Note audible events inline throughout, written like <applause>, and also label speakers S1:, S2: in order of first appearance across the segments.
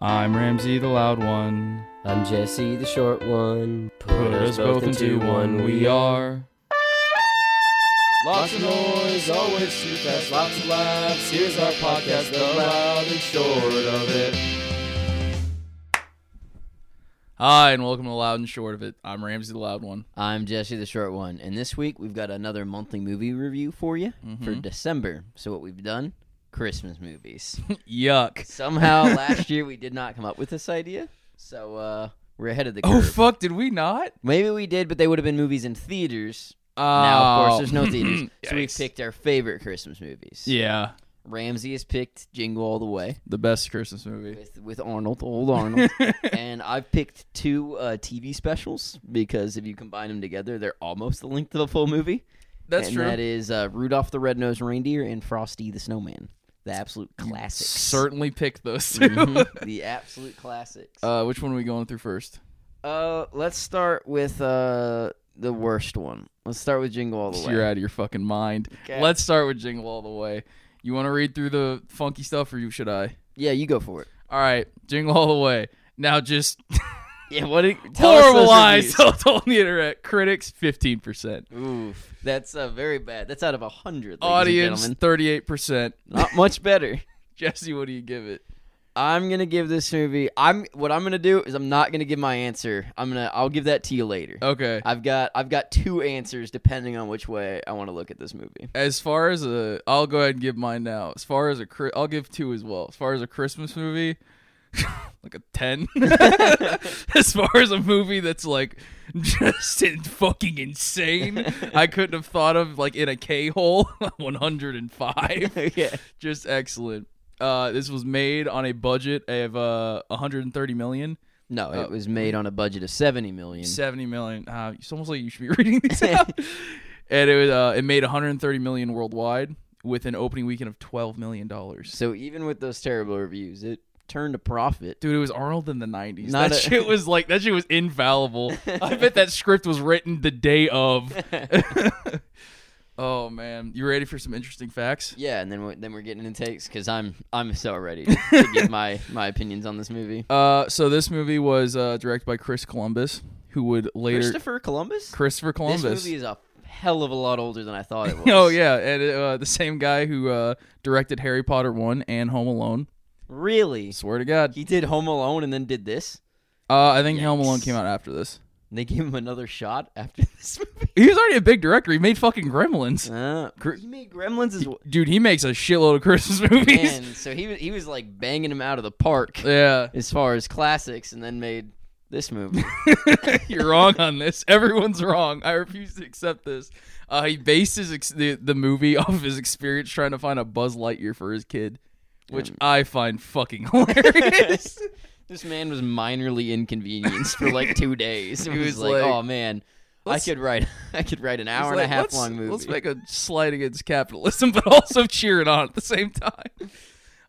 S1: I'm Ramsey, the loud one.
S2: I'm Jesse, the short one.
S1: Put us both into one, we are.
S2: Lots of noise, always too fast, lots of laughs. Here's our podcast, the loud and short of it.
S1: Hi, and welcome to Loud and Short of It. I'm Ramsey, the loud one.
S2: I'm Jesse, the short one, and this week we've got another monthly movie review for you for
S1: Mhm.
S2: December. So what we've done, Christmas movies. <laughs>
S1: Yuck.
S2: Somehow <laughs> last year we did not come up with this idea, so uh, we're ahead of the curve.
S1: Oh, fuck, did we not?
S2: Maybe we did, but they would have been movies in theaters.
S1: Uh,
S2: Now, of course, there's no theaters, <clears throat> so we
S1: Yikes.
S2: picked our favorite Christmas movies.
S1: Yeah,
S2: Ramsey has picked Jingle All the Way
S1: the best Christmas movie.
S2: with with Arnold, old Arnold, <laughs> and I've picked two uh, TV specials because if you combine them together, they're almost the length of a full movie.
S1: That's
S2: and
S1: true.
S2: That is uh, Rudolph the Red-Nosed Reindeer and Frosty the Snowman, the absolute classics.
S1: Certainly pick those 2
S2: Mhm, <laughs> the absolute classics.
S1: uh, which one are we going through first?
S2: Uh, let's start with uh the worst one. Let's start with Jingle All the <laughs> Way.
S1: You're out of your fucking mind.
S2: Okay.
S1: Let's start with Jingle All the Way. You want to read through the funky stuff, or you should I?
S2: Yeah, you go for it.
S1: All right, Jingle All the Way. Now, just <laughs>
S2: Yeah, what? Did,
S1: horrible lies told on the internet. Critics, fifteen percent.
S2: Oof, that's uh, very bad. That's out of a hundred.
S1: Audience, thirty-eight percent.
S2: not much better. <laughs>
S1: Jesse, what do you give it?
S2: I'm gonna give this movie. I'm what I'm gonna do is I'm not gonna give my answer. I'm gonna I'll give that to you later.
S1: Okay.
S2: I've got I've got two answers depending on which way I want to look at this movie.
S1: As far as a, I'll go ahead and give mine now. As far as a, I'll give two as well. As far as a Christmas movie, <laughs> like a ten. <laughs> as far as a movie that's like just in fucking insane, I couldn't have thought of like in a K hole. <laughs> One hundred and five.
S2: yeah.
S1: just excellent. Uh, this was made on a budget of uh 130 million.
S2: No, it was made on a budget of seventy million.
S1: 70 million. Uh, it's almost like you should be reading these out. and it was uh, it made 130 million worldwide with an opening weekend of 12 million dollars.
S2: So even with those terrible reviews, it turned a profit.
S1: Dude, it was Arnold in the 90s.
S2: Not
S1: that
S2: a-
S1: shit was like that shit was infallible. <laughs> I bet that script was written the day of. <laughs> oh man, you ready for some interesting facts?
S2: Yeah, and then we're, then we're getting into takes because I'm I'm so ready to, <laughs> to give my my opinions on this movie.
S1: Uh, so this movie was uh, directed by Chris Columbus, who would later
S2: Christopher Columbus.
S1: Christopher Columbus.
S2: This movie is a hell of a lot older than I thought it was.
S1: Oh yeah, and uh, the same guy who uh, directed Harry Potter one and Home Alone.
S2: Really?
S1: Swear to God,
S2: He did Home Alone and then did this.
S1: uh, I think Home Alone came out after this.
S2: And They gave him another shot after <laughs> this movie.
S1: He was already a big director. He made fucking Gremlins,
S2: Uh, he made Gremlins as well.
S1: dude. He makes a shitload of Christmas <laughs> movies.
S2: Man, so he was he was like banging him out of the park
S1: Yeah,
S2: as far as classics, and then made this movie. <laughs>
S1: you're wrong on this. Everyone's wrong. I refuse to accept this. Uh, he based his ex- the the movie off of his experience trying to find a Buzz Lightyear for his kid, which
S2: Um,
S1: I find fucking <laughs> hilarious. <laughs>
S2: this man was minorly inconvenienced for like two days.
S1: He
S2: was,
S1: was
S2: like,
S1: like,
S2: oh man, I could write <laughs> I could write an hour
S1: It's
S2: and a half long movie.
S1: Let's make a slide against capitalism, but also cheer it on at the same time.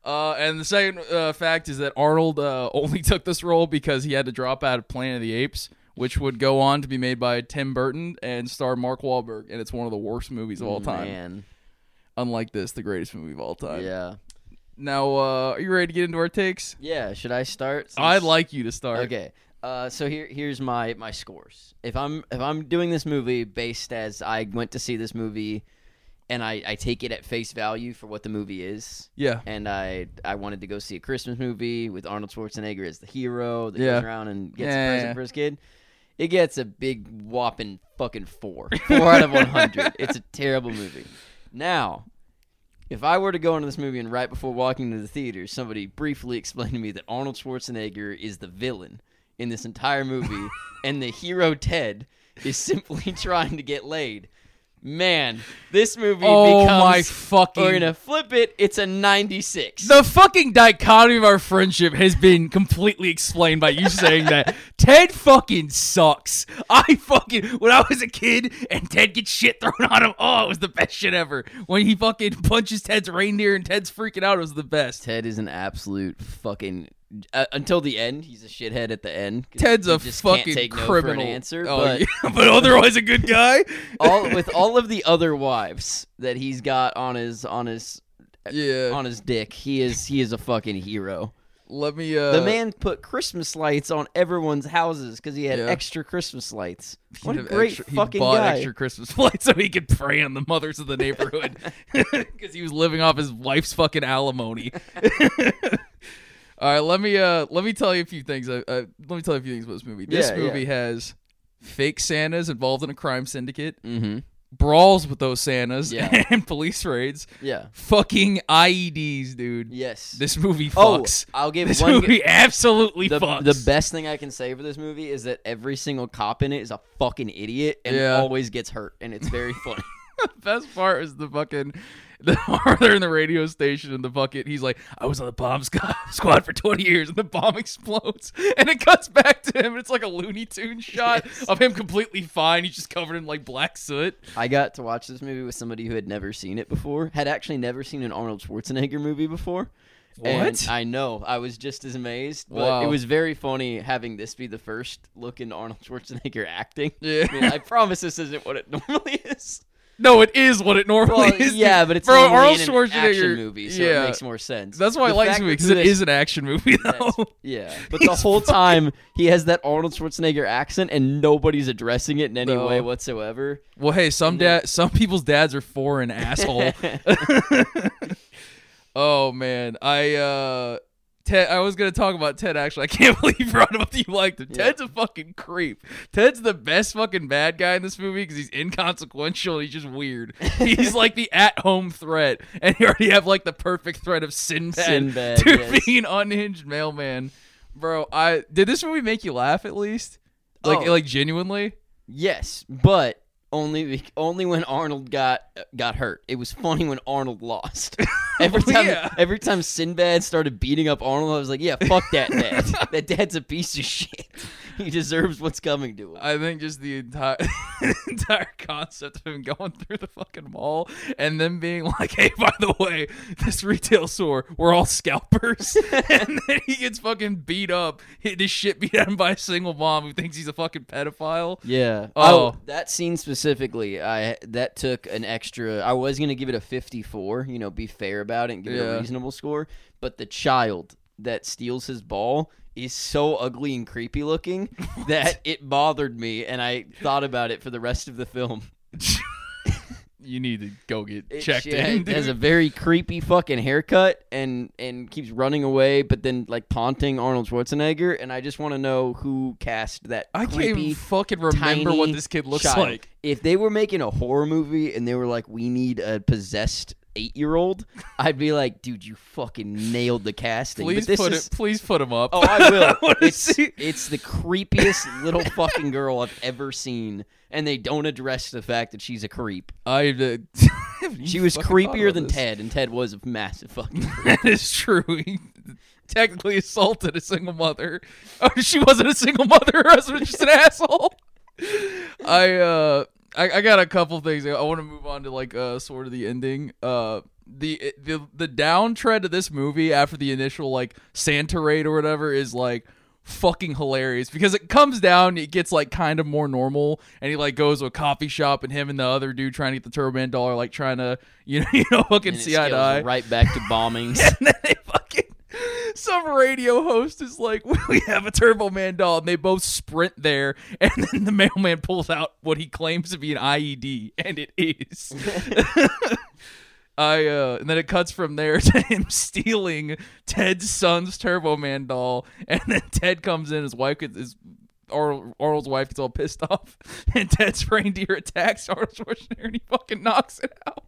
S1: Uh, and the second uh, fact is that Arnold uh, only took this role because he had to drop out of Planet of the Apes, which would go on to be made by Tim Burton and star Mark Wahlberg, and it's one of the worst movies of all time.
S2: Man,
S1: Unlike this, the greatest movie of all time.
S2: yeah,
S1: Now, uh, are you ready to get into our takes?
S2: yeah. Should I start?
S1: I'd like you to start.
S2: Okay. Uh, so here, here's my my scores. If I'm if I'm doing this movie based as I went to see this movie, and I, I take it at face value for what the movie is,
S1: Yeah.
S2: and I I wanted to go see a Christmas movie with Arnold Schwarzenegger as the hero that
S1: Yeah.
S2: goes around and gets
S1: Yeah,
S2: a present
S1: yeah.
S2: for his kid. It gets a big whopping fucking four, <laughs> four out of one hundred. It's a terrible movie. Now, if I were to go into this movie and right before walking into the theater, somebody briefly <laughs> explained to me that Arnold Schwarzenegger is the villain in this entire movie, <laughs> and the hero Ted is simply <laughs> trying to get laid. Man, this movie
S1: Oh
S2: becomes.
S1: my fucking
S2: We're gonna flip it. It's a 96.
S1: The fucking dichotomy of our friendship has been completely explained by you saying that <laughs> Ted fucking sucks. I fucking when I was a kid and Ted gets shit thrown on him. Oh, it was the best shit ever. When he fucking punches Ted's reindeer and Ted's freaking out, it was the best.
S2: Ted is an absolute fucking. Uh, until the end, he's a shithead at the end.
S1: Ted's a fucking
S2: no
S1: criminal.
S2: for an answer.
S1: Oh,
S2: but
S1: yeah, <laughs> but otherwise a good guy. <laughs>
S2: all with all of the other wives that he's got on his on his
S1: yeah.
S2: on his dick, he is he is a fucking hero.
S1: let me. Uh,
S2: the man put Christmas lights on everyone's houses because he had
S1: Yeah.
S2: extra Christmas lights. <laughs> What a great
S1: extra- he bought
S2: guy.
S1: extra Christmas lights so he could prey on the mothers of the neighborhood because he was living off his wife's fucking alimony. All right, let me uh let me tell you a few things. Uh, uh, let me tell you a few things about this movie. This
S2: Yeah, yeah.
S1: movie has fake Santas involved in a crime syndicate,
S2: Mm-hmm.
S1: brawls with those Santas,
S2: Yeah. <laughs>
S1: and police raids.
S2: Yeah.
S1: Fucking IEDs, dude.
S2: Yes.
S1: This movie
S2: oh,
S1: fucks.
S2: I'll give
S1: this
S2: one.
S1: movie absolutely
S2: the,
S1: fucks.
S2: the best thing I can say for this movie is that every single cop in it is a fucking idiot and
S1: Yeah.
S2: always gets hurt, and it's very funny. <laughs> <laughs>
S1: best part is the fucking the <laughs> they're in the radio station and the fucking he's like I was on the bomb <laughs> squad, for 20 years and the bomb explodes and it cuts back to him and it's like a Looney Tune shot
S2: Yes.
S1: of him completely fine he's just covered in like black soot
S2: I got to watch this movie with somebody who had never seen it before, had actually never seen an Arnold Schwarzenegger movie before. And
S1: What?
S2: I know. I was just as amazed. But
S1: Wow.
S2: it was very funny having this be the first look into Arnold Schwarzenegger acting.
S1: yeah
S2: I mean, I promise this isn't what it normally is.
S1: No it is what it normally
S2: Well,
S1: is
S2: yeah, but it's
S1: Bro,
S2: normally
S1: Arnold
S2: in an
S1: Schwarzenegger-
S2: action movie, so
S1: yeah.
S2: it makes more sense.
S1: that's why I like this movie because it is an action movie <laughs> though
S2: Yeah, <laughs> but the whole time he has that Arnold Schwarzenegger accent, and nobody's addressing it in any
S1: No.
S2: way whatsoever.
S1: well hey some
S2: then-
S1: dad some people's dads are foreign <laughs> asshole oh man, I uh Ted I was gonna talk about Ted actually. I can't <laughs> believe you brought him up you liked him.
S2: Yeah.
S1: Ted's a fucking creep. Ted's the best fucking bad guy in this movie because he's inconsequential. He's just weird. He's like the at-home threat, and you already have like the perfect threat of Sinbad,
S2: Sinbad,
S1: dude
S2: yes.
S1: being unhinged mailman. Bro, I did this movie make you laugh at least? Like,
S2: Oh.
S1: like genuinely?
S2: Yes, but only only when Arnold got got hurt. It was funny when Arnold lost. <laughs> <laughs> Every
S1: Oh,
S2: time,
S1: yeah.
S2: every time Sinbad started beating up Arnold, I was like, "Yeah, fuck that dad. <laughs> that dad's a piece of shit. <laughs> He deserves what's coming to him."
S1: I think just the entire <laughs> entire concept of him going through the fucking mall and then being like, "Hey, by the way, this retail store, we're all scalpers," <laughs> and then he gets fucking beat up, hit his shit beat out him by a single mom who thinks he's a fucking pedophile.
S2: Yeah.
S1: Oh. oh.
S2: that scene specifically, I that took an extra. I was gonna give it a fifty-four. You know, be fair about it and give it a reasonable score. But the child that steals his ball is so ugly and creepy looking <laughs> that it bothered me, and I thought about it for the rest of the film. <laughs>
S1: you need to go get
S2: It-
S1: checked
S2: yeah,
S1: in.
S2: it has a very creepy fucking haircut and and keeps running away, but then like taunting Arnold Schwarzenegger, and I just want to know who cast that.
S1: I can't even fucking remember what this kid looks
S2: child.
S1: like.
S2: If they were making a horror movie and they were like, "We need a possessed eight-year-old," <laughs> I'd be like, "Dude, you fucking nailed the casting."
S1: Please
S2: but this
S1: put
S2: is,
S1: it. Please put him up.
S2: Oh, I <laughs> will. it's
S1: see-
S2: it's the creepiest <laughs> little fucking girl I've ever seen, and they don't address the fact that she's a creep.
S1: I. Uh,
S2: She was creepier than
S1: this.
S2: Ted, and Ted was a massive fucking.
S1: That is true. He technically assaulted a single mother. Oh, she wasn't a single mother. Her husband was just an asshole. I uh, I, I got a couple things. I want to move on to like uh, sort of the ending. Uh, the the the downtrend of this movie after the initial like Santa raid or whatever is like fucking hilarious because it comes down it gets like kind of more normal and he like goes to a coffee shop and him and the other dude trying to get the turbo man dollar like trying to you know <laughs> you know fucking
S2: and
S1: see eye to
S2: scales
S1: eye
S2: right back to bombings. <laughs>
S1: and then they some radio host is like, <laughs> "We have a Turbo Man doll," and they both sprint there, and then the mailman pulls out what he claims to be an IED, and it is. <laughs> I uh, and then it cuts from there <laughs> to him stealing Ted's son's Turbo Man doll, and then Ted comes in, his wife gets his. Arnold, Arnold's wife gets all pissed off, and Ted's reindeer attacks Arnold Schwarzenegger, and he fucking knocks it out.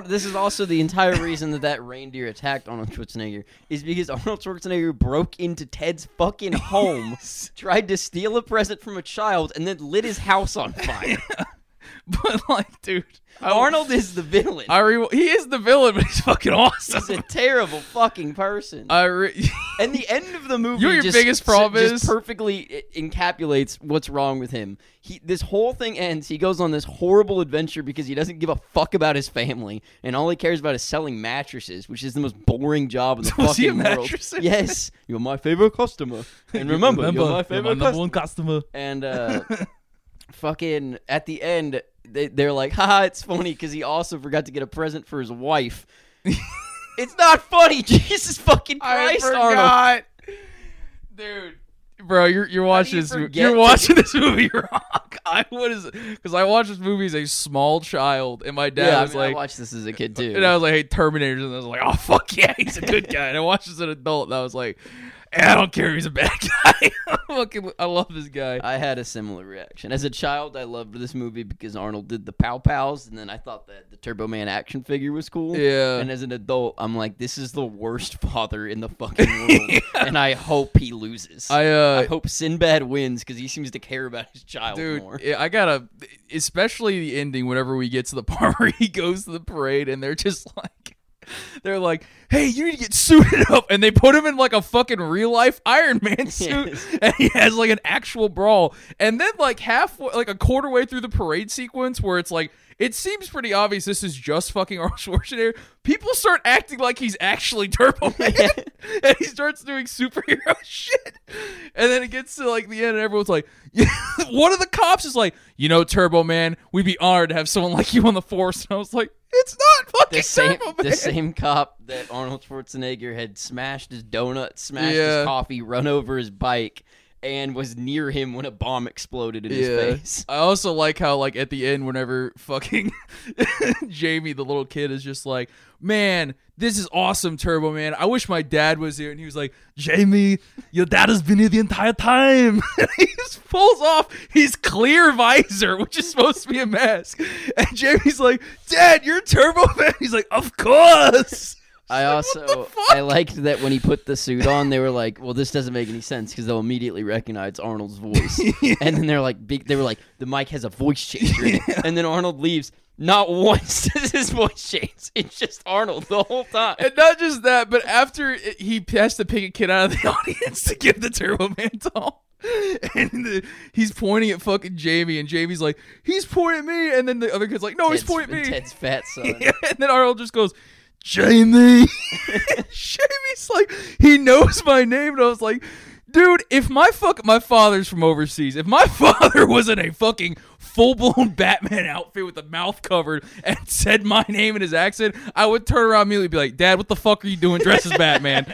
S2: This is also the entire reason that that reindeer attacked Arnold Schwarzenegger is because Arnold Schwarzenegger broke into Ted's fucking home, <laughs> tried to steal a present from a child, and then lit his house on fire. <laughs> <laughs>
S1: But like, dude, I,
S2: Arnold is the villain.
S1: I re- he is the villain, <laughs> but he's fucking awesome.
S2: He's a terrible fucking person.
S1: I re- <laughs>
S2: and the end of the movie,
S1: You know your
S2: just,
S1: biggest problem
S2: just
S1: is?
S2: perfectly encapsulates what's wrong with him. He, this whole thing ends. He goes on this horrible adventure because he doesn't give a fuck about his family, and all he cares about is selling mattresses, which is the most boring job in the
S1: Was
S2: fucking world. Yes, you're my favorite customer, and remember, you're my favorite customer.
S1: customer.
S2: And uh, fucking at the end, they, they're like, haha, it's funny because he also forgot to get a present for his wife. <laughs> It's not funny. <laughs> Jesus fucking
S1: I
S2: Christ, Arnold.
S1: dude. Bro, you're you're watching
S2: you
S1: this. Movie.
S2: forget
S1: You're
S2: to-
S1: watching this movie <laughs> wrong. I what is because I watched this movie as a small child, and my dad
S2: Yeah, I,
S1: was
S2: mean, I watched this as a kid too.
S1: and I was like, hey, Terminators, and I was like, oh fuck yeah, he's a good guy. And I watched this as an adult, and I was like, <laughs> I don't care, if he's a bad guy. <laughs> I fucking, I love this guy.
S2: I had a similar reaction. As a child, I loved this movie because Arnold did the pow pows, and then I thought that the Turbo Man action figure was cool.
S1: Yeah.
S2: And as an adult, I'm like, this is the worst <laughs> father in the fucking world, and I hope he loses.
S1: I uh,
S2: I hope Sinbad wins because he seems to care about his child
S1: Dude,
S2: more.
S1: yeah, I gotta, especially the ending. Whenever we get to the part where he goes to the parade, and they're just like, <laughs> they're like, "Hey, you need to get suited up," and they put him in like a fucking real life Iron Man <laughs> suit,
S2: Yes.
S1: and he has like an actual brawl. And then like halfway, like a quarter way through the parade sequence, where it's like. It seems pretty obvious this is just fucking <laughs> Arnold Schwarzenegger. People start acting like he's actually Turbo Man, <laughs> <laughs> and he starts doing superhero shit. And then it gets to like the end, and everyone's like, one of the cops is like, you know, Turbo Man, we'd be honored to have someone like you on the force. And I was like, it's not fucking
S2: the same
S1: Turbo Man.
S2: the same cop that Arnold Schwarzenegger had smashed his donut, smashed
S1: Yeah.
S2: his coffee, run over his bike, and was near him when a bomb exploded in his face.
S1: I also like how like at the end whenever fucking <laughs> Jamie the little kid is just like, "Man, this is awesome, Turbo Man. I wish my dad was here." And he was like, "Jamie, your dad has been here the entire time." <laughs> and he just pulls off his clear visor, which is supposed to be a mask. And Jamie's like, "Dad, you're Turbo Man." <laughs> He's like, "Of course."
S2: I <laughs> also? I liked that when he put the suit on, they were like, "Well, this doesn't make any sense because they'll immediately recognize Arnold's voice." <laughs> And then they're like, big, "They were like, the mic has a voice changer." it. <laughs> And then Arnold leaves. Not once does his voice change. It's just Arnold the whole time.
S1: And not just that, but after it, he has to pick a kid out of the audience to give the Turbo Man doll. And the, he's pointing at fucking Jamie, and Jamie's like, he's pointing at me. And then the other kid's like, no, he's pointing at me.
S2: Ted's fat son.
S1: and then Arnold just goes, Jamie. <laughs> Jamie's like, he knows my name. And I was like, dude, if my fuck, my father's from overseas. If my <laughs> father was in a fucking full blown <laughs> Batman outfit with the mouth covered and said my name in his accent, I would turn around immediately and be like, Dad, what the fuck are you doing dressed as Batman?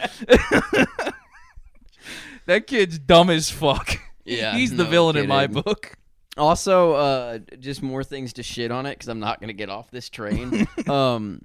S1: that kid's dumb as fuck.
S2: Yeah,
S1: He's the
S2: no
S1: villain in my book.
S2: Also, uh, just more things to shit on it because I'm not gonna get off this train. um,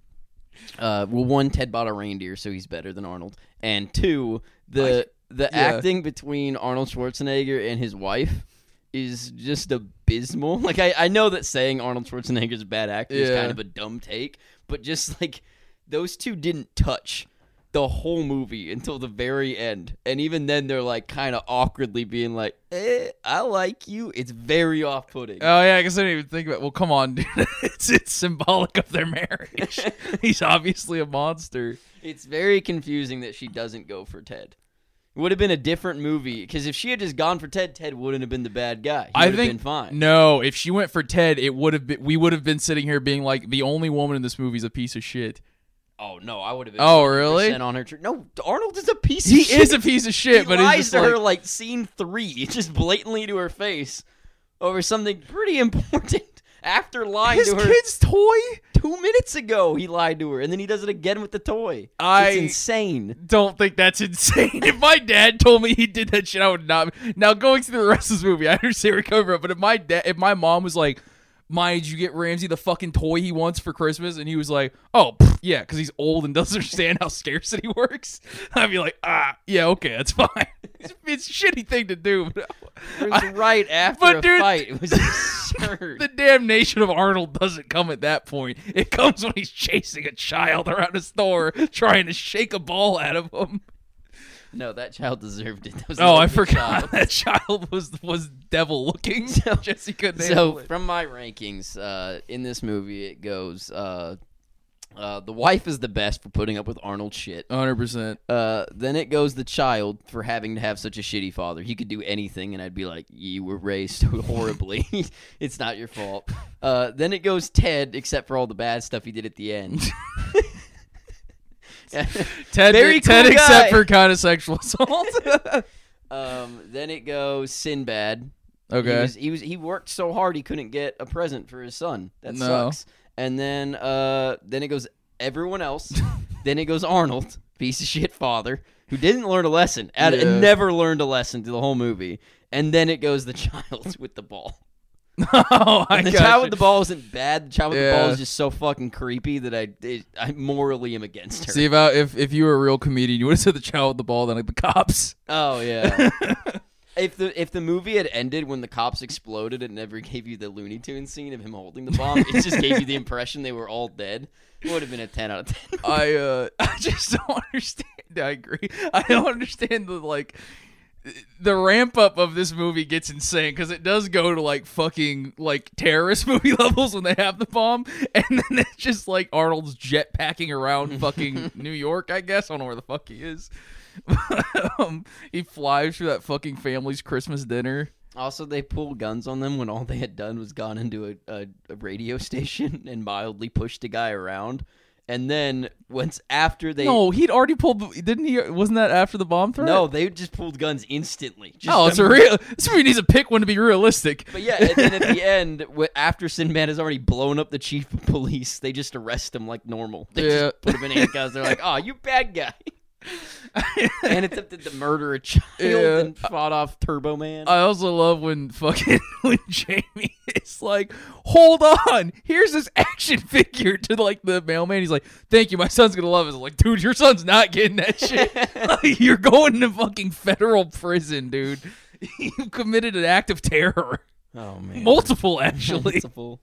S2: uh, well, one, Ted bought a reindeer, so he's better than Arnold, and two, the the
S1: yeah.
S2: acting between Arnold Schwarzenegger and his wife is just abysmal. <laughs> Like, I I know that saying Arnold Schwarzenegger is a bad actor is kind of a dumb take, but just like those two didn't touch the whole movie until the very end. And even then they're like kind of awkwardly being like, eh, I like you. It's very off putting.
S1: Oh yeah, I guess I didn't even think about. it. Well, come on, dude. <laughs> it's it's symbolic of their marriage. <laughs> He's obviously a monster.
S2: it's very confusing that she doesn't go for Ted. It would have been a different movie because if she had just gone for Ted, Ted wouldn't have been the bad guy. He
S1: I
S2: would have
S1: think
S2: been fine.
S1: No, if she went for Ted, it would have been. We would have been sitting here being like, the only woman in this movie is a piece of shit.
S2: Oh no, I would have been.
S1: Oh, really?
S2: On her. Tr- no, Arnold is a piece.
S1: He
S2: of shit.
S1: is a piece of shit,
S2: he
S1: but
S2: lies to
S1: like,
S2: her like scene three, <laughs> just blatantly to her face over something pretty <laughs> important. After lying
S1: his
S2: to her His
S1: kid's toy.
S2: two minutes ago, he lied to her, and then he does it again with the toy.
S1: I-
S2: it's insane.
S1: Don't think that's insane. <laughs> if my dad told me he did that shit, I would not. Now going through the rest of this movie, I understand where you're coming from. But if my dad, if my mom was like, "Maya, did you get Ramsey the fucking toy he wants for Christmas?" and he was like, "Oh, pff, yeah, because he's old and doesn't <laughs> understand how scarcity works," <laughs> I'd be like, "Ah, yeah, okay, that's fine." <laughs> it's, it's a shitty thing to do. But
S2: It was
S1: I-
S2: right after
S1: but
S2: a
S1: dude-
S2: fight. It was absurd.
S1: the damnation of Arnold doesn't come at that point. It comes when he's chasing a child around a store, trying to shake a ball out of him.
S2: No, that child deserved it. <laughs> That was
S1: Oh, I forgot
S2: child. <laughs>
S1: that child was was devil looking. <laughs>
S2: So-
S1: Jesse couldn't
S2: So from my rankings, uh, in this movie, it goes. Uh, uh, the wife is the best for putting up with Arnold's shit.
S1: Hundred percent.
S2: Uh, then it goes the child for having to have such a shitty father. He could do anything, and I'd be like, "You were raised horribly. it's not your fault." Uh, then it goes Ted, except for all the bad stuff he did at the end. <laughs>
S1: Ted,
S2: Very
S1: Ted,
S2: cool
S1: except for kind of sexual assault. <laughs> <laughs>
S2: um, then it goes Sinbad. He
S1: okay.
S2: was, he was he worked so hard he couldn't get a present for his son. That
S1: No.
S2: sucks. And then uh then it goes everyone else. then it goes Arnold, piece of shit father, who didn't learn a lesson, and
S1: Yeah.
S2: never learned a lesson to the whole movie. And then it goes the child with the ball. <laughs>
S1: oh, I
S2: And the child
S1: you.
S2: with the ball isn't bad. The child with the ball is just so fucking creepy that I it, I morally am against her.
S1: See if, I, if if you were a real comedian, you would have said the child with the ball, then like the cops.
S2: Oh yeah. <laughs> if the if the movie had ended when the cops exploded and never gave you the Looney Tunes scene of him holding the bomb, it just gave you the impression they were all dead. It would have been a ten out of ten.
S1: I uh <laughs> I just don't understand. I agree. I don't understand the like the ramp up of this movie gets insane because it does go to like fucking like terrorist <laughs> movie levels when they have the bomb, and then it's just like Arnold's jet packing around <laughs> fucking New York. I guess I don't know where the fuck he is. <laughs> um, he flies through that fucking family's Christmas dinner.
S2: Also, they pulled guns on them when all they had done was gone into a, a, a radio station and mildly pushed a guy around. And then once after they
S1: no, he'd already pulled. The, didn't he? Wasn't that after the bomb threat?
S2: no, they just pulled guns instantly. Just
S1: Oh, it's a real. This movie needs to pick one to be realistic.
S2: But yeah, and then at the end, <laughs> wh- after Sinbad has already blown up the chief of police, they just arrest him like normal. They
S1: Yeah.
S2: just put him in handcuffs. They're like, "Oh, you bad guy," <laughs> <laughs> and attempted to murder a child
S1: Yeah.
S2: and fought off Turbo Man.
S1: I also love when fucking <laughs> when Jamie is like, "Hold on, here's this action figure" to like the mailman. He's like, "Thank you, my son's gonna love it." I'm like, dude, your son's not getting that shit. <laughs> Like, you're going to fucking federal prison, dude. You committed an act of terror,
S2: oh man,
S1: multiple actually.
S2: Multiple.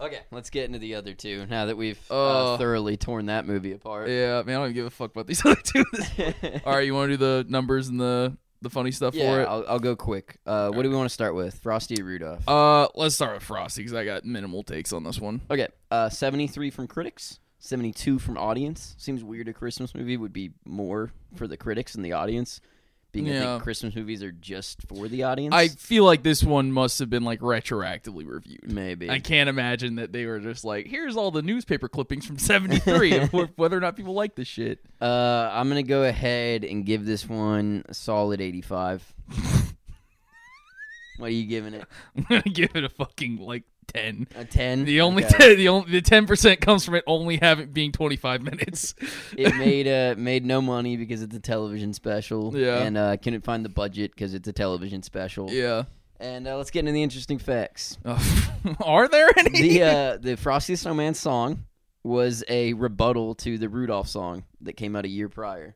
S2: Okay, let's get into the other two now that we've uh,
S1: Uh,
S2: thoroughly torn that movie apart.
S1: yeah, man, I don't even give a fuck about these <laughs> other two. <laughs> All right, you want to do the numbers and the the funny stuff
S2: yeah,
S1: for it?
S2: I'll, I'll go quick. Uh, what do we want to start with? Frosty or Rudolph?
S1: Uh, let's start with Frosty because I got minimal takes on this one.
S2: Okay, uh, 73 from critics, 72 from audience. Seems weird a Christmas movie would be more for the critics than the audience, being I
S1: Yeah.
S2: think Christmas movies are just for the audience.
S1: I feel like this one must have been like retroactively reviewed.
S2: Maybe.
S1: I can't imagine that they were just like, here's all the newspaper clippings from <laughs> 73 of whether or not people like this shit.
S2: Uh, I'm going to go ahead and give this one a solid 85. <laughs> what are you giving it?
S1: I'm going to give it a fucking like 10.
S2: A 10?
S1: The only
S2: Okay.
S1: 10, <laughs> the only the 10% comes from it only having being 25 minutes. <laughs>
S2: it made uh made no money because it's a television special.
S1: Yeah.
S2: And uh, couldn't find the budget because it's a television special.
S1: yeah.
S2: And uh, let's get into the interesting facts.
S1: Uh, <laughs> are there any?
S2: the uh, the Frosty the Snowman song was a rebuttal to the Rudolph song that came out a year prior.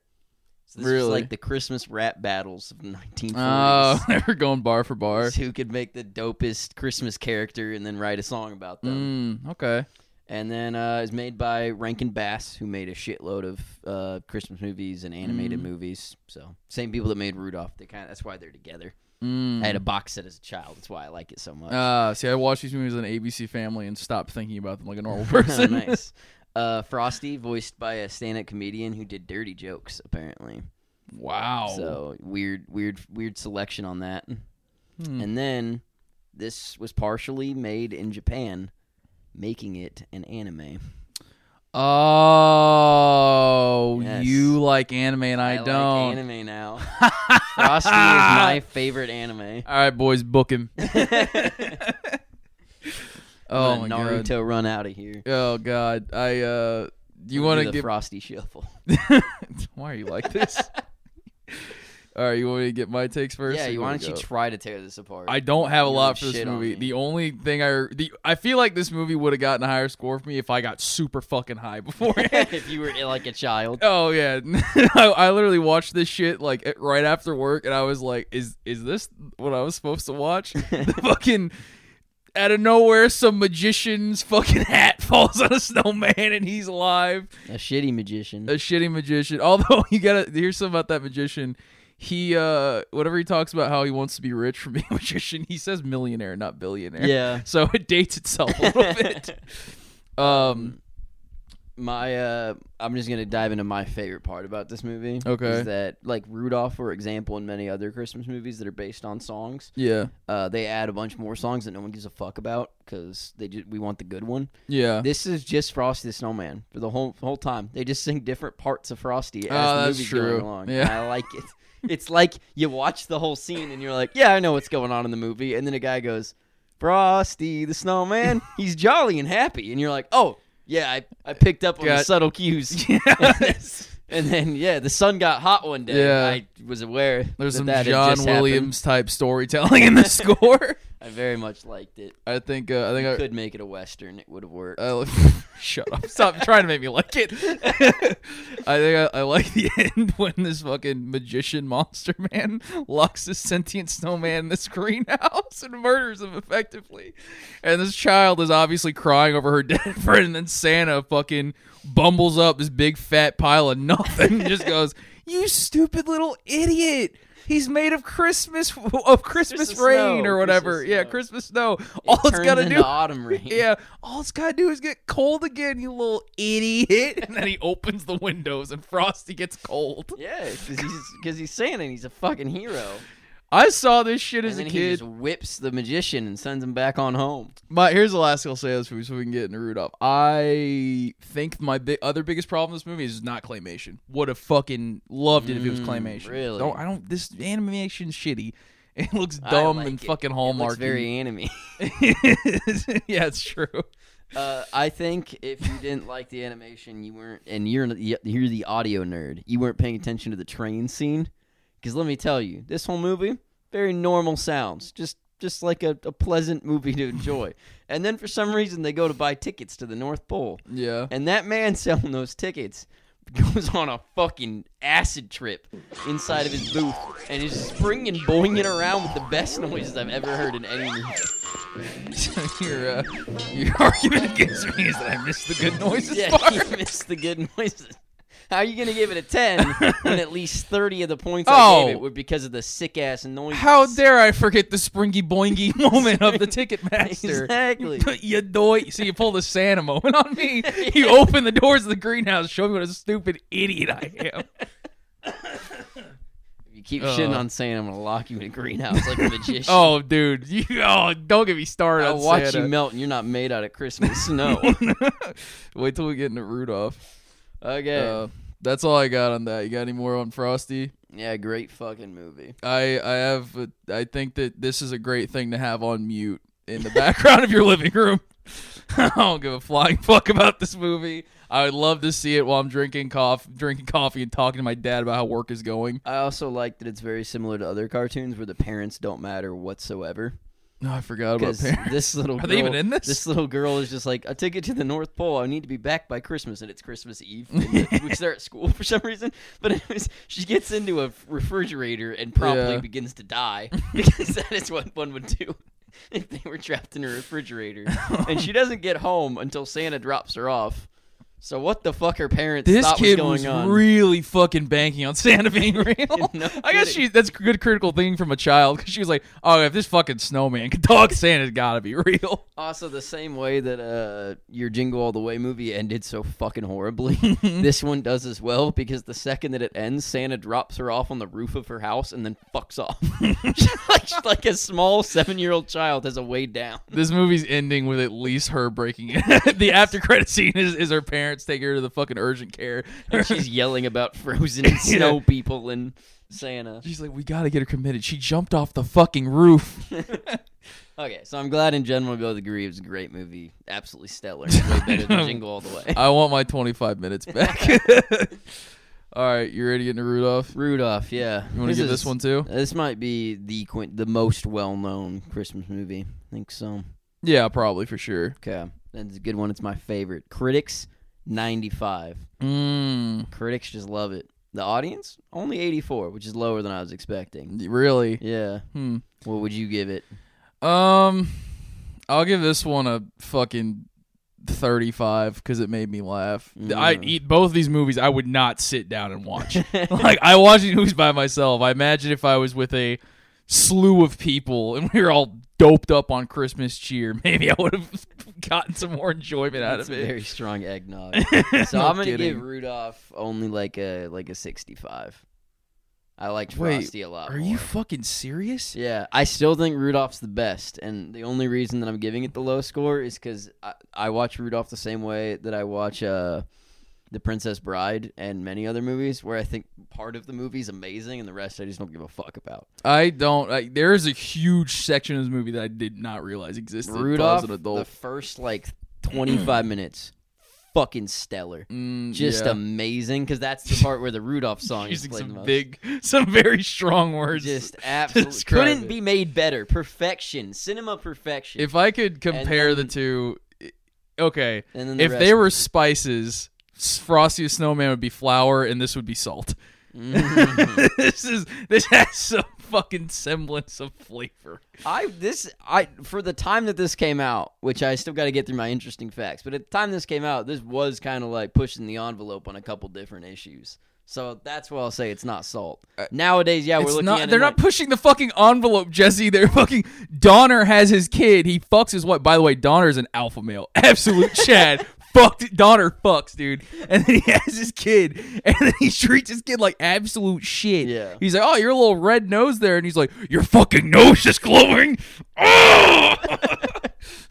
S2: So this was
S1: Really?
S2: like the Christmas rap battles of the 1940s.
S1: Oh, <laughs> they were going bar for bar.
S2: Who could make the dopest Christmas character and then write a song about them?
S1: Mm, okay.
S2: And then uh, it was made by Rankin Bass, who made a shitload of uh, Christmas movies and animated
S1: Mm.
S2: movies. So same people that made Rudolph. They kind of that's why they're together.
S1: Mm.
S2: I had a box set as a child. That's why I like it so much.
S1: Ah, see, I watched these movies on ABC Family and stopped thinking about them like a normal <laughs> person.
S2: nice. <laughs> Uh, Frosty, voiced by a stand-up comedian who did dirty jokes, apparently.
S1: wow.
S2: So weird, weird, weird selection on that.
S1: Hmm.
S2: And then this was partially made in Japan, making it an anime.
S1: Oh,
S2: Yes.
S1: you like anime and I,
S2: like
S1: don't.
S2: anime now. <laughs> Frosty is my favorite anime.
S1: All right, boys, book him. <laughs> <laughs> oh my
S2: gonna
S1: god.
S2: Naruto run out of here.
S1: Oh god. I uh. Do
S2: you
S1: want to give?
S2: Frosty shuffle? <laughs>
S1: Why are you like this? <laughs> All right, you want me to get my takes first?
S2: yeah, you, why don't you try to tear this apart?
S1: I don't have a
S2: You
S1: lot for this movie. The only thing I the I feel like this movie would have gotten a higher score for me if I got super fucking high <laughs> beforehand.
S2: if you were like a child.
S1: Oh yeah, I, I literally watched this shit like right after work, and I was like, "Is is this what I was supposed to watch?" the fucking out of nowhere, some magician's fucking <laughs> hat falls on a snowman, and he's alive.
S2: A shitty magician.
S1: A shitty magician. <laughs> Although you gotta hear something about that magician. He uh, whatever he talks about how he wants to be rich from <laughs> being a magician, he says millionaire, not billionaire.
S2: yeah.
S1: So it dates itself a little bit. Um.
S2: My uh I'm just gonna dive into my favorite part about this movie.
S1: Okay.
S2: Is that like Rudolph, for example, and many other Christmas movies that are based on songs,
S1: Yeah.
S2: uh, they add a bunch more songs that no one gives a fuck about because they just we want the good one.
S1: Yeah.
S2: This is just Frosty the Snowman for the whole whole time. They just sing different parts of Frosty as
S1: Oh,
S2: the movie's
S1: true.
S2: going along.
S1: Yeah.
S2: And I like it. It's like you watch the whole scene and you're like, yeah, I know what's going on in the movie, and then a guy goes, Frosty the Snowman, <laughs> he's jolly and happy, and you're like, oh. Yeah, I, I <laughs> picked up on the subtle cues. <laughs>
S1: Yes. <laughs>
S2: And then yeah, the sun got hot one day.
S1: Yeah.
S2: I was aware.
S1: There's
S2: that
S1: some
S2: that
S1: John
S2: just happened.
S1: Williams type storytelling in the score.
S2: I very much liked it.
S1: I think. Uh, I think I
S2: Could make it a western. It would have worked.
S1: I <laughs> <laughs> shut up! Stop trying to make me like it. <laughs> I think I, I like the end when this fucking magician monster man locks this sentient snowman in this greenhouse and murders him effectively. And this child is obviously crying over her dead friend, and then Santa fucking bumbles up this big fat pile of nothing and just goes, "You stupid little idiot." He's made of Christmas <laughs> of Christmas,
S2: Christmas
S1: rain
S2: snow,
S1: or whatever.
S2: Christmas
S1: yeah,
S2: snow.
S1: Christmas snow.
S2: It
S1: All it's
S2: turned
S1: got to
S2: into
S1: do
S2: autumn rain. <laughs>
S1: yeah, all it's gotta do is get cold again, you little idiot. And then he opens the windows and Frosty gets cold.
S2: Yeah, because he's because he's Santa and he's a fucking hero.
S1: I saw this shit
S2: And
S1: as a
S2: then he
S1: kid.
S2: just whips the magician and sends him back on home.
S1: My here's the last thing I'll say this movie, so we can get into Rudolph. I think my bi- other biggest problem with this movie is not claymation. Would have fucking loved it if it was
S2: Mm,
S1: claymation.
S2: really?
S1: Don't I don't. This animation's shitty. <laughs> It looks dumb
S2: like
S1: and
S2: it.
S1: fucking Hallmark.
S2: looks very anime. <laughs> <laughs>
S1: yeah, it's true.
S2: Uh, I think if you didn't like the animation, you weren't, and you're you're the audio nerd. You weren't paying attention to the train scene, because let me tell you, this whole movie very normal sounds, just just like a, a pleasant movie to enjoy. <laughs> and then for some reason they go to buy tickets to the North Pole,
S1: Yeah.
S2: and that man <laughs> selling those tickets goes on a fucking acid trip inside of his booth and is springing boinging around with the best noises I've ever heard in any movie. <laughs>
S1: your uh, your argument against me is that I missed the good noises
S2: Yeah,
S1: part.
S2: you missed the good noises. How are you gonna give it a ten <laughs> when at least thirty of the points I
S1: Oh.
S2: gave it were because of the sick ass noises?
S1: How dare I forget the springy boingy <laughs> moment of the Ticketmaster?
S2: Exactly. <laughs>
S1: You doy. See, you pull the Santa moment on me. You open the doors of the greenhouse, show me what a stupid idiot I am.
S2: You keep shitting
S1: Uh.
S2: on Santa, I'm gonna lock you in a greenhouse like a magician.
S1: Oh, dude, you oh, don't get me started
S2: I'll
S1: on
S2: watch
S1: Santa.
S2: you melt, and you're not made out of Christmas snow.
S1: Wait till we get into Rudolph.
S2: Okay.
S1: Uh, that's all I got on that. You got any more on Frosty?
S2: yeah, great fucking movie.
S1: I I have a, I think that this is a great thing to have on mute in the background of your living room. <laughs> I don't give a flying fuck about this movie. I would love to see it while I'm drinking coffee, drinking coffee, and talking to my dad about how work is going.
S2: I also like that it's very similar to other cartoons where the parents don't matter whatsoever.
S1: No, I forgot about
S2: Because
S1: parents.
S2: this little <laughs>
S1: Are
S2: girl,
S1: they even in this?
S2: This little girl is just like a ticket to the North Pole. I need to be back by Christmas, and it's Christmas Eve. <laughs> <laughs> we start at school for some reason. But anyways, she gets into a refrigerator and promptly
S1: Yeah.
S2: begins to die because that is what one would do if they were trapped in a refrigerator. and she doesn't get home until Santa drops her off. So what the fuck her parents
S1: This
S2: thought
S1: kid
S2: was
S1: was
S2: on?
S1: really fucking banking on Santa being <laughs> real.
S2: No <laughs>
S1: I guess she that's a good critical thing from a child because she was like, "Oh, if this fucking snowman can talk, Santa's got to be <laughs> real."
S2: Also, the same way that uh, your Jingle All the Way movie ended so fucking horribly, this one does as well because the second that it ends, Santa drops her off on the roof of her house and then fucks off. like, like a small seven year old child has a way down.
S1: This movie's ending with at least her breaking it. the after credit scene is, is her parents take her to the fucking urgent care.
S2: And she's <laughs> yelling about frozen and snow people and Santa.
S1: She's like, we gotta get her committed. She jumped off the fucking roof. <laughs>
S2: Okay, so I'm glad in general we both agree it was a great movie. Absolutely stellar. Way better than <laughs> Jingle All the Way.
S1: I want my 25 minutes back. All right, you ready to get into Rudolph?
S2: Rudolph, yeah.
S1: You want to give this one too?
S2: This might be the quin- the most well known Christmas movie. I think so.
S1: Yeah, probably for sure.
S2: Okay, that's a good one. It's my favorite. Critics, 95.
S1: Mm,
S2: Critics just love it. The audience, only 84, which is lower than I was expecting.
S1: really?
S2: Yeah.
S1: Hmm.
S2: What would you give it?
S1: Um, I'll give this one a fucking 35 because it made me laugh. I
S2: Mm.
S1: eat both these movies. I would not sit down and watch. <laughs> like I watch these movies by myself. I imagine if I was with a slew of people and we were all doped up on Christmas cheer, <laughs> maybe I would have gotten some more enjoyment out
S2: That's
S1: of
S2: a
S1: it.
S2: very strong eggnog. <laughs> So
S1: No
S2: I'm gonna
S1: kidding.
S2: give Rudolph only like a like a 65. I liked
S1: Wait,
S2: Frosty a lot.
S1: Are
S2: more.
S1: you fucking serious?
S2: Yeah, I still think Rudolph's the best, and the only reason that I'm giving it the low score is because I, I watch Rudolph the same way that I watch uh, The Princess Bride and many other movies, where I think part of the movie's amazing and the rest I just don't give a fuck about.
S1: I don't. I, there is a huge section of this movie that I did not realize existed.
S2: Rudolph,
S1: an
S2: the first like 25 <clears throat> minutes, fucking stellar.
S1: Mm,
S2: Just
S1: yeah.
S2: amazing because that's the part where the Rudolph song <laughs> is
S1: using
S2: played the
S1: some
S2: most.
S1: big, <laughs> some very strong words.
S2: Just <laughs> absolutely
S1: describe
S2: couldn't
S1: it.
S2: be made better. Perfection, cinema perfection.
S1: if I could compare the
S2: then-
S1: two, okay,
S2: and then the
S1: if
S2: rest
S1: they were spices, Frosty the Snowman would be flour, and this would be salt.
S2: Mhm. <laughs>
S1: this is this has some fucking semblance of flavor.
S2: I this I for the time that this came out, which I still got to get through my interesting facts, but at the time this came out, this was kind of like pushing the envelope on a couple different issues. So that's why I'll say it's not salt. Nowadays, yeah, we're
S1: Uh, It's
S2: looking
S1: not. They're
S2: like-
S1: not pushing the fucking envelope, Jesse. They're fucking. Donner has his kid. He fucks his wife. By the way, Donner's an alpha male. Absolute Chad. <laughs> Fucked Donner fucks, dude. And then he <laughs> has his kid, and then he treats his kid like absolute shit.
S2: Yeah.
S1: He's like, "Oh, your little red nose there," and he's like, "Your fucking nose is glowing." Oh!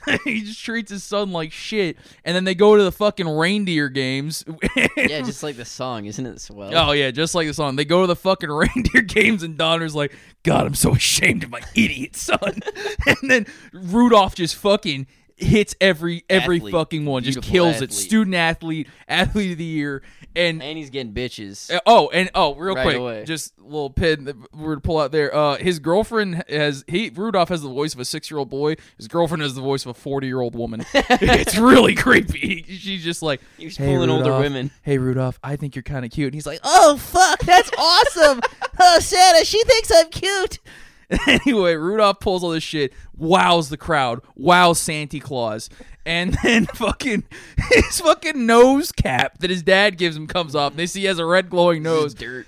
S1: <laughs> he just treats his son like shit, and then they go to the fucking reindeer games.
S2: yeah, <laughs> just like the song, isn't it swell?
S1: Oh yeah, just like the song. They go to the fucking reindeer games and Donner's like, God, I'm so ashamed of my idiot son. and then Rudolph just fucking hits every every
S2: Athlete.
S1: fucking one, just kills
S2: athlete.
S1: it. Student athlete, athlete of the year, and.
S2: and he's getting bitches.
S1: uh, Oh, and oh, real
S2: Right
S1: quick,
S2: away.
S1: just a little pin that we're to pull out there. Uh, his girlfriend has he Rudolph has the voice of a six year old boy. His girlfriend has the voice of a forty year old woman. <laughs> it's really creepy. She's just like,
S2: He's
S1: "Hey,
S2: pulling older women.
S1: Hey Rudolph, I think you're kind of cute. And he's like, Oh fuck, that's <laughs> awesome. oh Santa, she thinks I'm cute. <laughs> anyway, Rudolph pulls all this shit, wows the crowd, wows Santa Claus, and <laughs> then fucking his fucking nose cap that his dad gives him comes off. And they see he has a red glowing nose.
S2: dirt.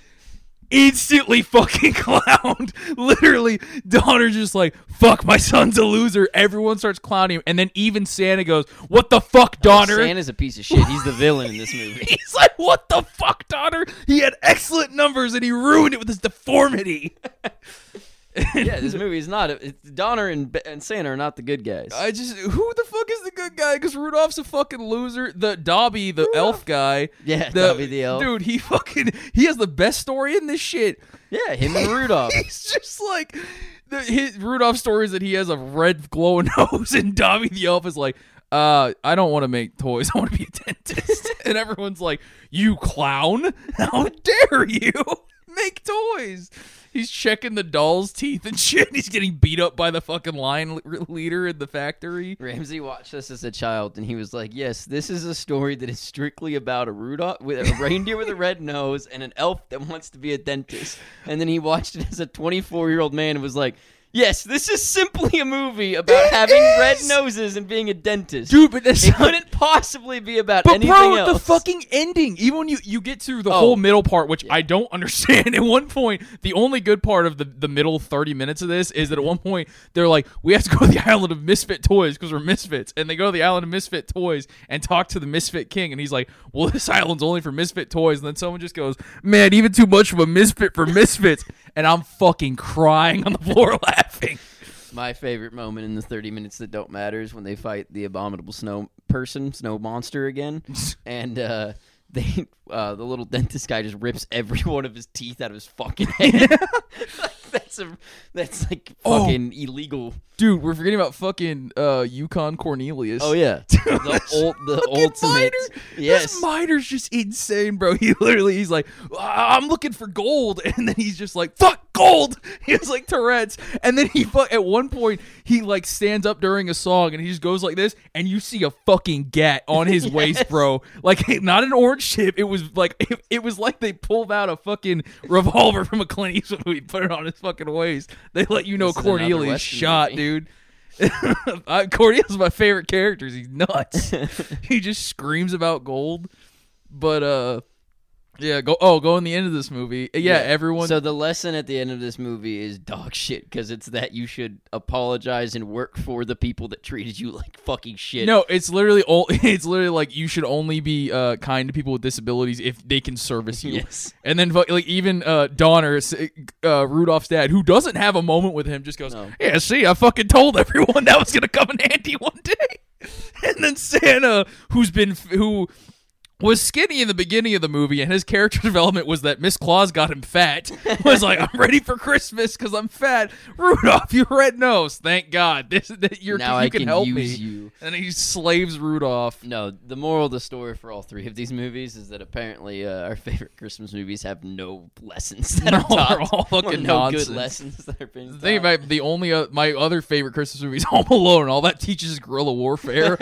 S1: Instantly fucking <laughs> clowned. Literally, Donner's just like, fuck, my son's a loser. Everyone starts clowning him. And then even Santa goes, What the fuck, oh, Donner?
S2: Santa's a piece of shit. He's the villain in this movie.
S1: He's like, what the fuck, Donner? He had excellent numbers and he ruined it with his deformity. <laughs>
S2: yeah, this movie is not. It's Donner and, and Santa are not the good guys.
S1: I just, who the fuck is the good guy? Because Rudolph's a fucking loser. The Dobby, the elf guy.
S2: yeah,
S1: The,
S2: Dobby the elf.
S1: Dude, he fucking, he has the best story in this shit.
S2: Yeah, him and <laughs> Rudolph.
S1: He's just like, the, his, Rudolph's story is that he has a red glowing <laughs> nose and Dobby the elf is like, uh, I don't want to make toys. I want to be a dentist. and everyone's like, you clown. How dare you make toys? He's checking the doll's teeth and <laughs> shit. He's getting beat up by the fucking line leader in the factory.
S2: Ramsey watched this as a child, and he was like, "Yes, this is a story that is strictly about a Rudolph with a reindeer with a red <laughs> nose and an elf that wants to be a dentist." And then he watched it as a 24 year old man and was like, "Yes, this is simply a movie about
S1: It
S2: having red noses and being a dentist."
S1: Dude, but
S2: it couldn't possibly be about
S1: But
S2: anything
S1: bro,
S2: else.
S1: the fucking ending. Even when you you get through the
S2: Oh.
S1: whole middle part, which I don't <laughs> understand. At one point, the only good part of the the middle thirty minutes of this is that at one point they're like, we have to go to the <laughs> island of misfit toys because we're misfits, and they go to the island of misfit toys and talk to the misfit king, and he's like, well, <laughs> this island's only for misfit toys, and then someone just goes, man, even too much of a misfit for misfits, and I'm fucking crying on the floor <laughs> laughing.
S2: My favorite moment in the 30 minutes that don't matter is when they fight the abominable snow person, snow monster again, <laughs> and uh, they uh, the little dentist guy just rips every <laughs> one of his teeth out of his fucking head. Like, that's a that's like <laughs>
S1: Oh.
S2: fucking illegal.
S1: Dude, we're forgetting about fucking uh, Yukon Cornelius.
S2: Oh yeah, <laughs> the old the ultimate.
S1: miter.
S2: Yes,
S1: This miner's just insane, bro. <laughs> He literally, he's like, "Ah, I'm looking for gold. And then he's just like, fuck gold. <laughs> He has like Tourette's. And then he, fu- at one point, he like stands up during a song and he just goes like this. And you see a fucking gat on his <laughs> waist, bro. Like, <laughs> not an orange chip. It was like, it, it was like they pulled out a fucking revolver from a Clint Eastwood movie, put it on his fucking waist. They let you know
S2: This is another
S1: Cornelius shot,
S2: movie.
S1: dude. uh, Cornelius is my favorite character. He's nuts. he just screams about gold. But uh yeah, go oh, go in the end of this movie. Yeah, everyone
S2: So the lesson at the end of this movie is dog shit because it's that you should apologize and work for the people that treated you like fucking shit.
S1: No, it's literally all <laughs> it's literally like you should only be uh kind to people with disabilities if they can service you.
S2: Yes.
S1: And then like even uh Donner s- uh Rudolph's dad who doesn't have a moment with him just goes,
S2: No.
S1: "Yeah, see, I fucking told everyone <laughs> that was going to come in handy one day." <laughs> And then Santa who's been who was skinny in the beginning of the movie, and his character <laughs> development was that Miss Claus got him fat. <laughs> Was like, I'm ready for Christmas because I'm fat. Rudolph, you red nose. Thank God. This that you're
S2: now
S1: you
S2: I
S1: can,
S2: can
S1: help me.
S2: you.
S1: And he slaves Rudolph.
S2: No, the moral of the story for all three of these movies is that apparently uh, our favorite Christmas movies have no lessons that <laughs>
S1: No,
S2: are taught.
S1: all fucking
S2: no
S1: nonsense.
S2: good lessons that are being
S1: The
S2: taught.
S1: thing about the only uh, my other favorite Christmas movie is Home Alone. All that teaches is guerrilla warfare.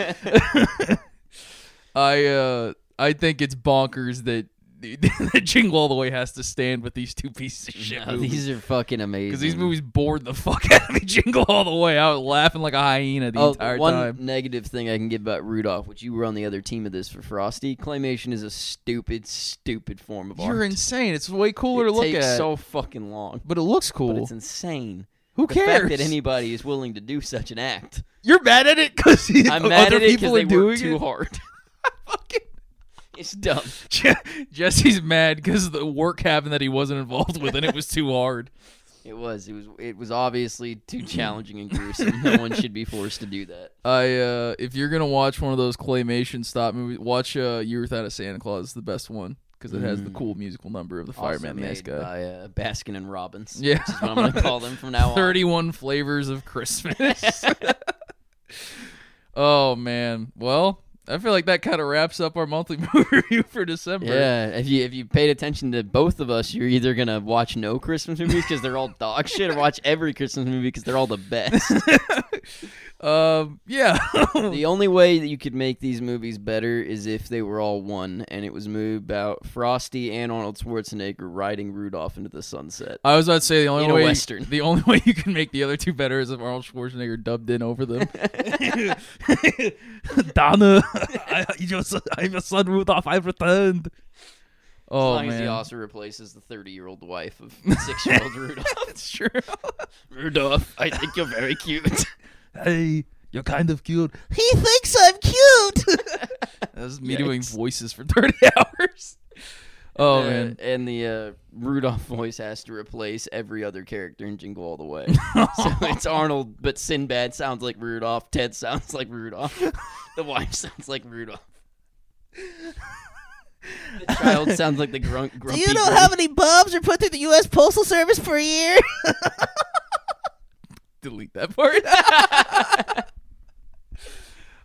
S1: I uh I think it's bonkers that <laughs> that Jingle All the Way has to stand with these two pieces of shit
S2: No,
S1: movies.
S2: these are fucking amazing.
S1: Because these movies bored the <laughs> fuck out of me. Jingle all the way. I was laughing like a hyena the
S2: Oh,
S1: entire
S2: one
S1: time.
S2: One negative thing I can give about Rudolph, which you were on the other team of this for Frosty, claymation is a stupid, stupid form of art.
S1: You're insane. It's way cooler
S2: it
S1: to look
S2: takes
S1: at.
S2: so fucking long,
S1: but it looks
S2: but
S1: cool.
S2: it's insane.
S1: Who
S2: The
S1: cares?
S2: fact that anybody is willing to do such an act,
S1: You're mad at it because <laughs> other
S2: at it
S1: people are doing
S2: too
S1: it.
S2: hard.
S1: Fucking-
S2: It's dumb. <laughs>
S1: Jesse's mad because the work happened that he wasn't involved with, and it was too hard. <laughs>
S2: It was. It was. It was obviously too <laughs> challenging and gruesome. no one should be forced to do that.
S1: I uh if you're gonna watch one of those claymation stop movies, watch uh Year Without a Santa Claus. It's the best one because it has the
S2: Mm.
S1: cool musical number of the
S2: Also
S1: fireman, the nice guy.
S2: by uh, Baskin and Robbins.
S1: Yeah.
S2: which is what I'm gonna call them from now on.
S1: 31 flavors of Christmas. oh man. Well, I feel like that kind of wraps up our monthly <laughs> movie review for December.
S2: Yeah, if you if you paid attention to both of us, you're either gonna watch no Christmas movies because they're all dog shit, or watch every Christmas movie because they're all the best. <laughs>
S1: Um. Yeah. <laughs>
S2: the only way that you could make these movies better is if they were all one, and it was a movie about Frosty and Arnold Schwarzenegger riding Rudolph into the sunset.
S1: I was about to say the only
S2: In
S1: way
S2: Western.
S1: the only <laughs> way you can make the other two better is if Arnold Schwarzenegger dubbed in over them. <laughs> Donner, I, son, I'm your son Rudolph. I've returned.
S2: As
S1: Oh
S2: long as he
S1: man,
S2: also replaces the 30 year old wife of six year old Rudolph.
S1: that's true.
S2: Rudolph, I think you're very cute.
S1: Hey, you're kind of cute. He thinks I'm cute. <laughs> that was me doing voices for <laughs> 30 hours. Oh
S2: Uh,
S1: man.
S2: And the uh, Rudolph voice has to replace every other character in Jingle All the Way. <laughs> so it's Arnold, but Sinbad sounds like Rudolph. Ted sounds like Rudolph. The wife sounds like Rudolph. The child sounds like the grunk, grumpy. Grinch.
S3: many bombs are put through the U.S. Postal Service per year?
S1: Delete that part. <laughs>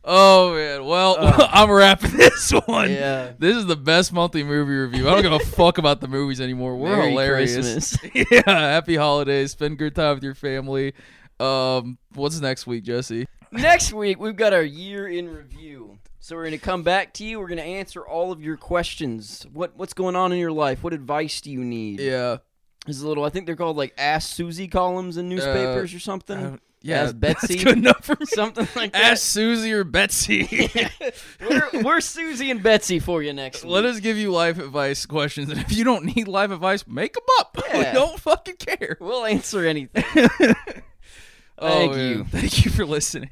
S1: oh man, well
S2: Uh. <laughs>
S1: I'm wrapping this one.
S2: Yeah.
S1: This is the best monthly movie review. I don't give a <laughs> fuck about the movies anymore. We're
S2: Merry
S1: hilarious.
S2: Christmas.
S1: yeah, happy holidays. Spend good time with your family. Um, what's next week, Jesse?
S2: Next week, we've got our year in review. So we're going to come back to you. We're going to answer all of your questions. What What's going on in your life? What advice do you need?
S1: Yeah,
S2: There's a little, I think they're called like Ask Susie columns in newspapers uh,
S1: or
S2: something.
S1: yeah,
S2: Ask Betsy.
S1: That's good enough for me. <laughs>
S2: Something like that.
S1: Ask Susie or Betsy. <laughs>
S2: we're, we're Susie and Betsy for you next week.
S1: Let us give you life advice questions, and if you don't need life advice, make them up. <laughs> We don't fucking care.
S2: We'll answer anything.
S1: Oh,
S2: Thank
S1: man.
S2: you.
S1: Thank you for listening.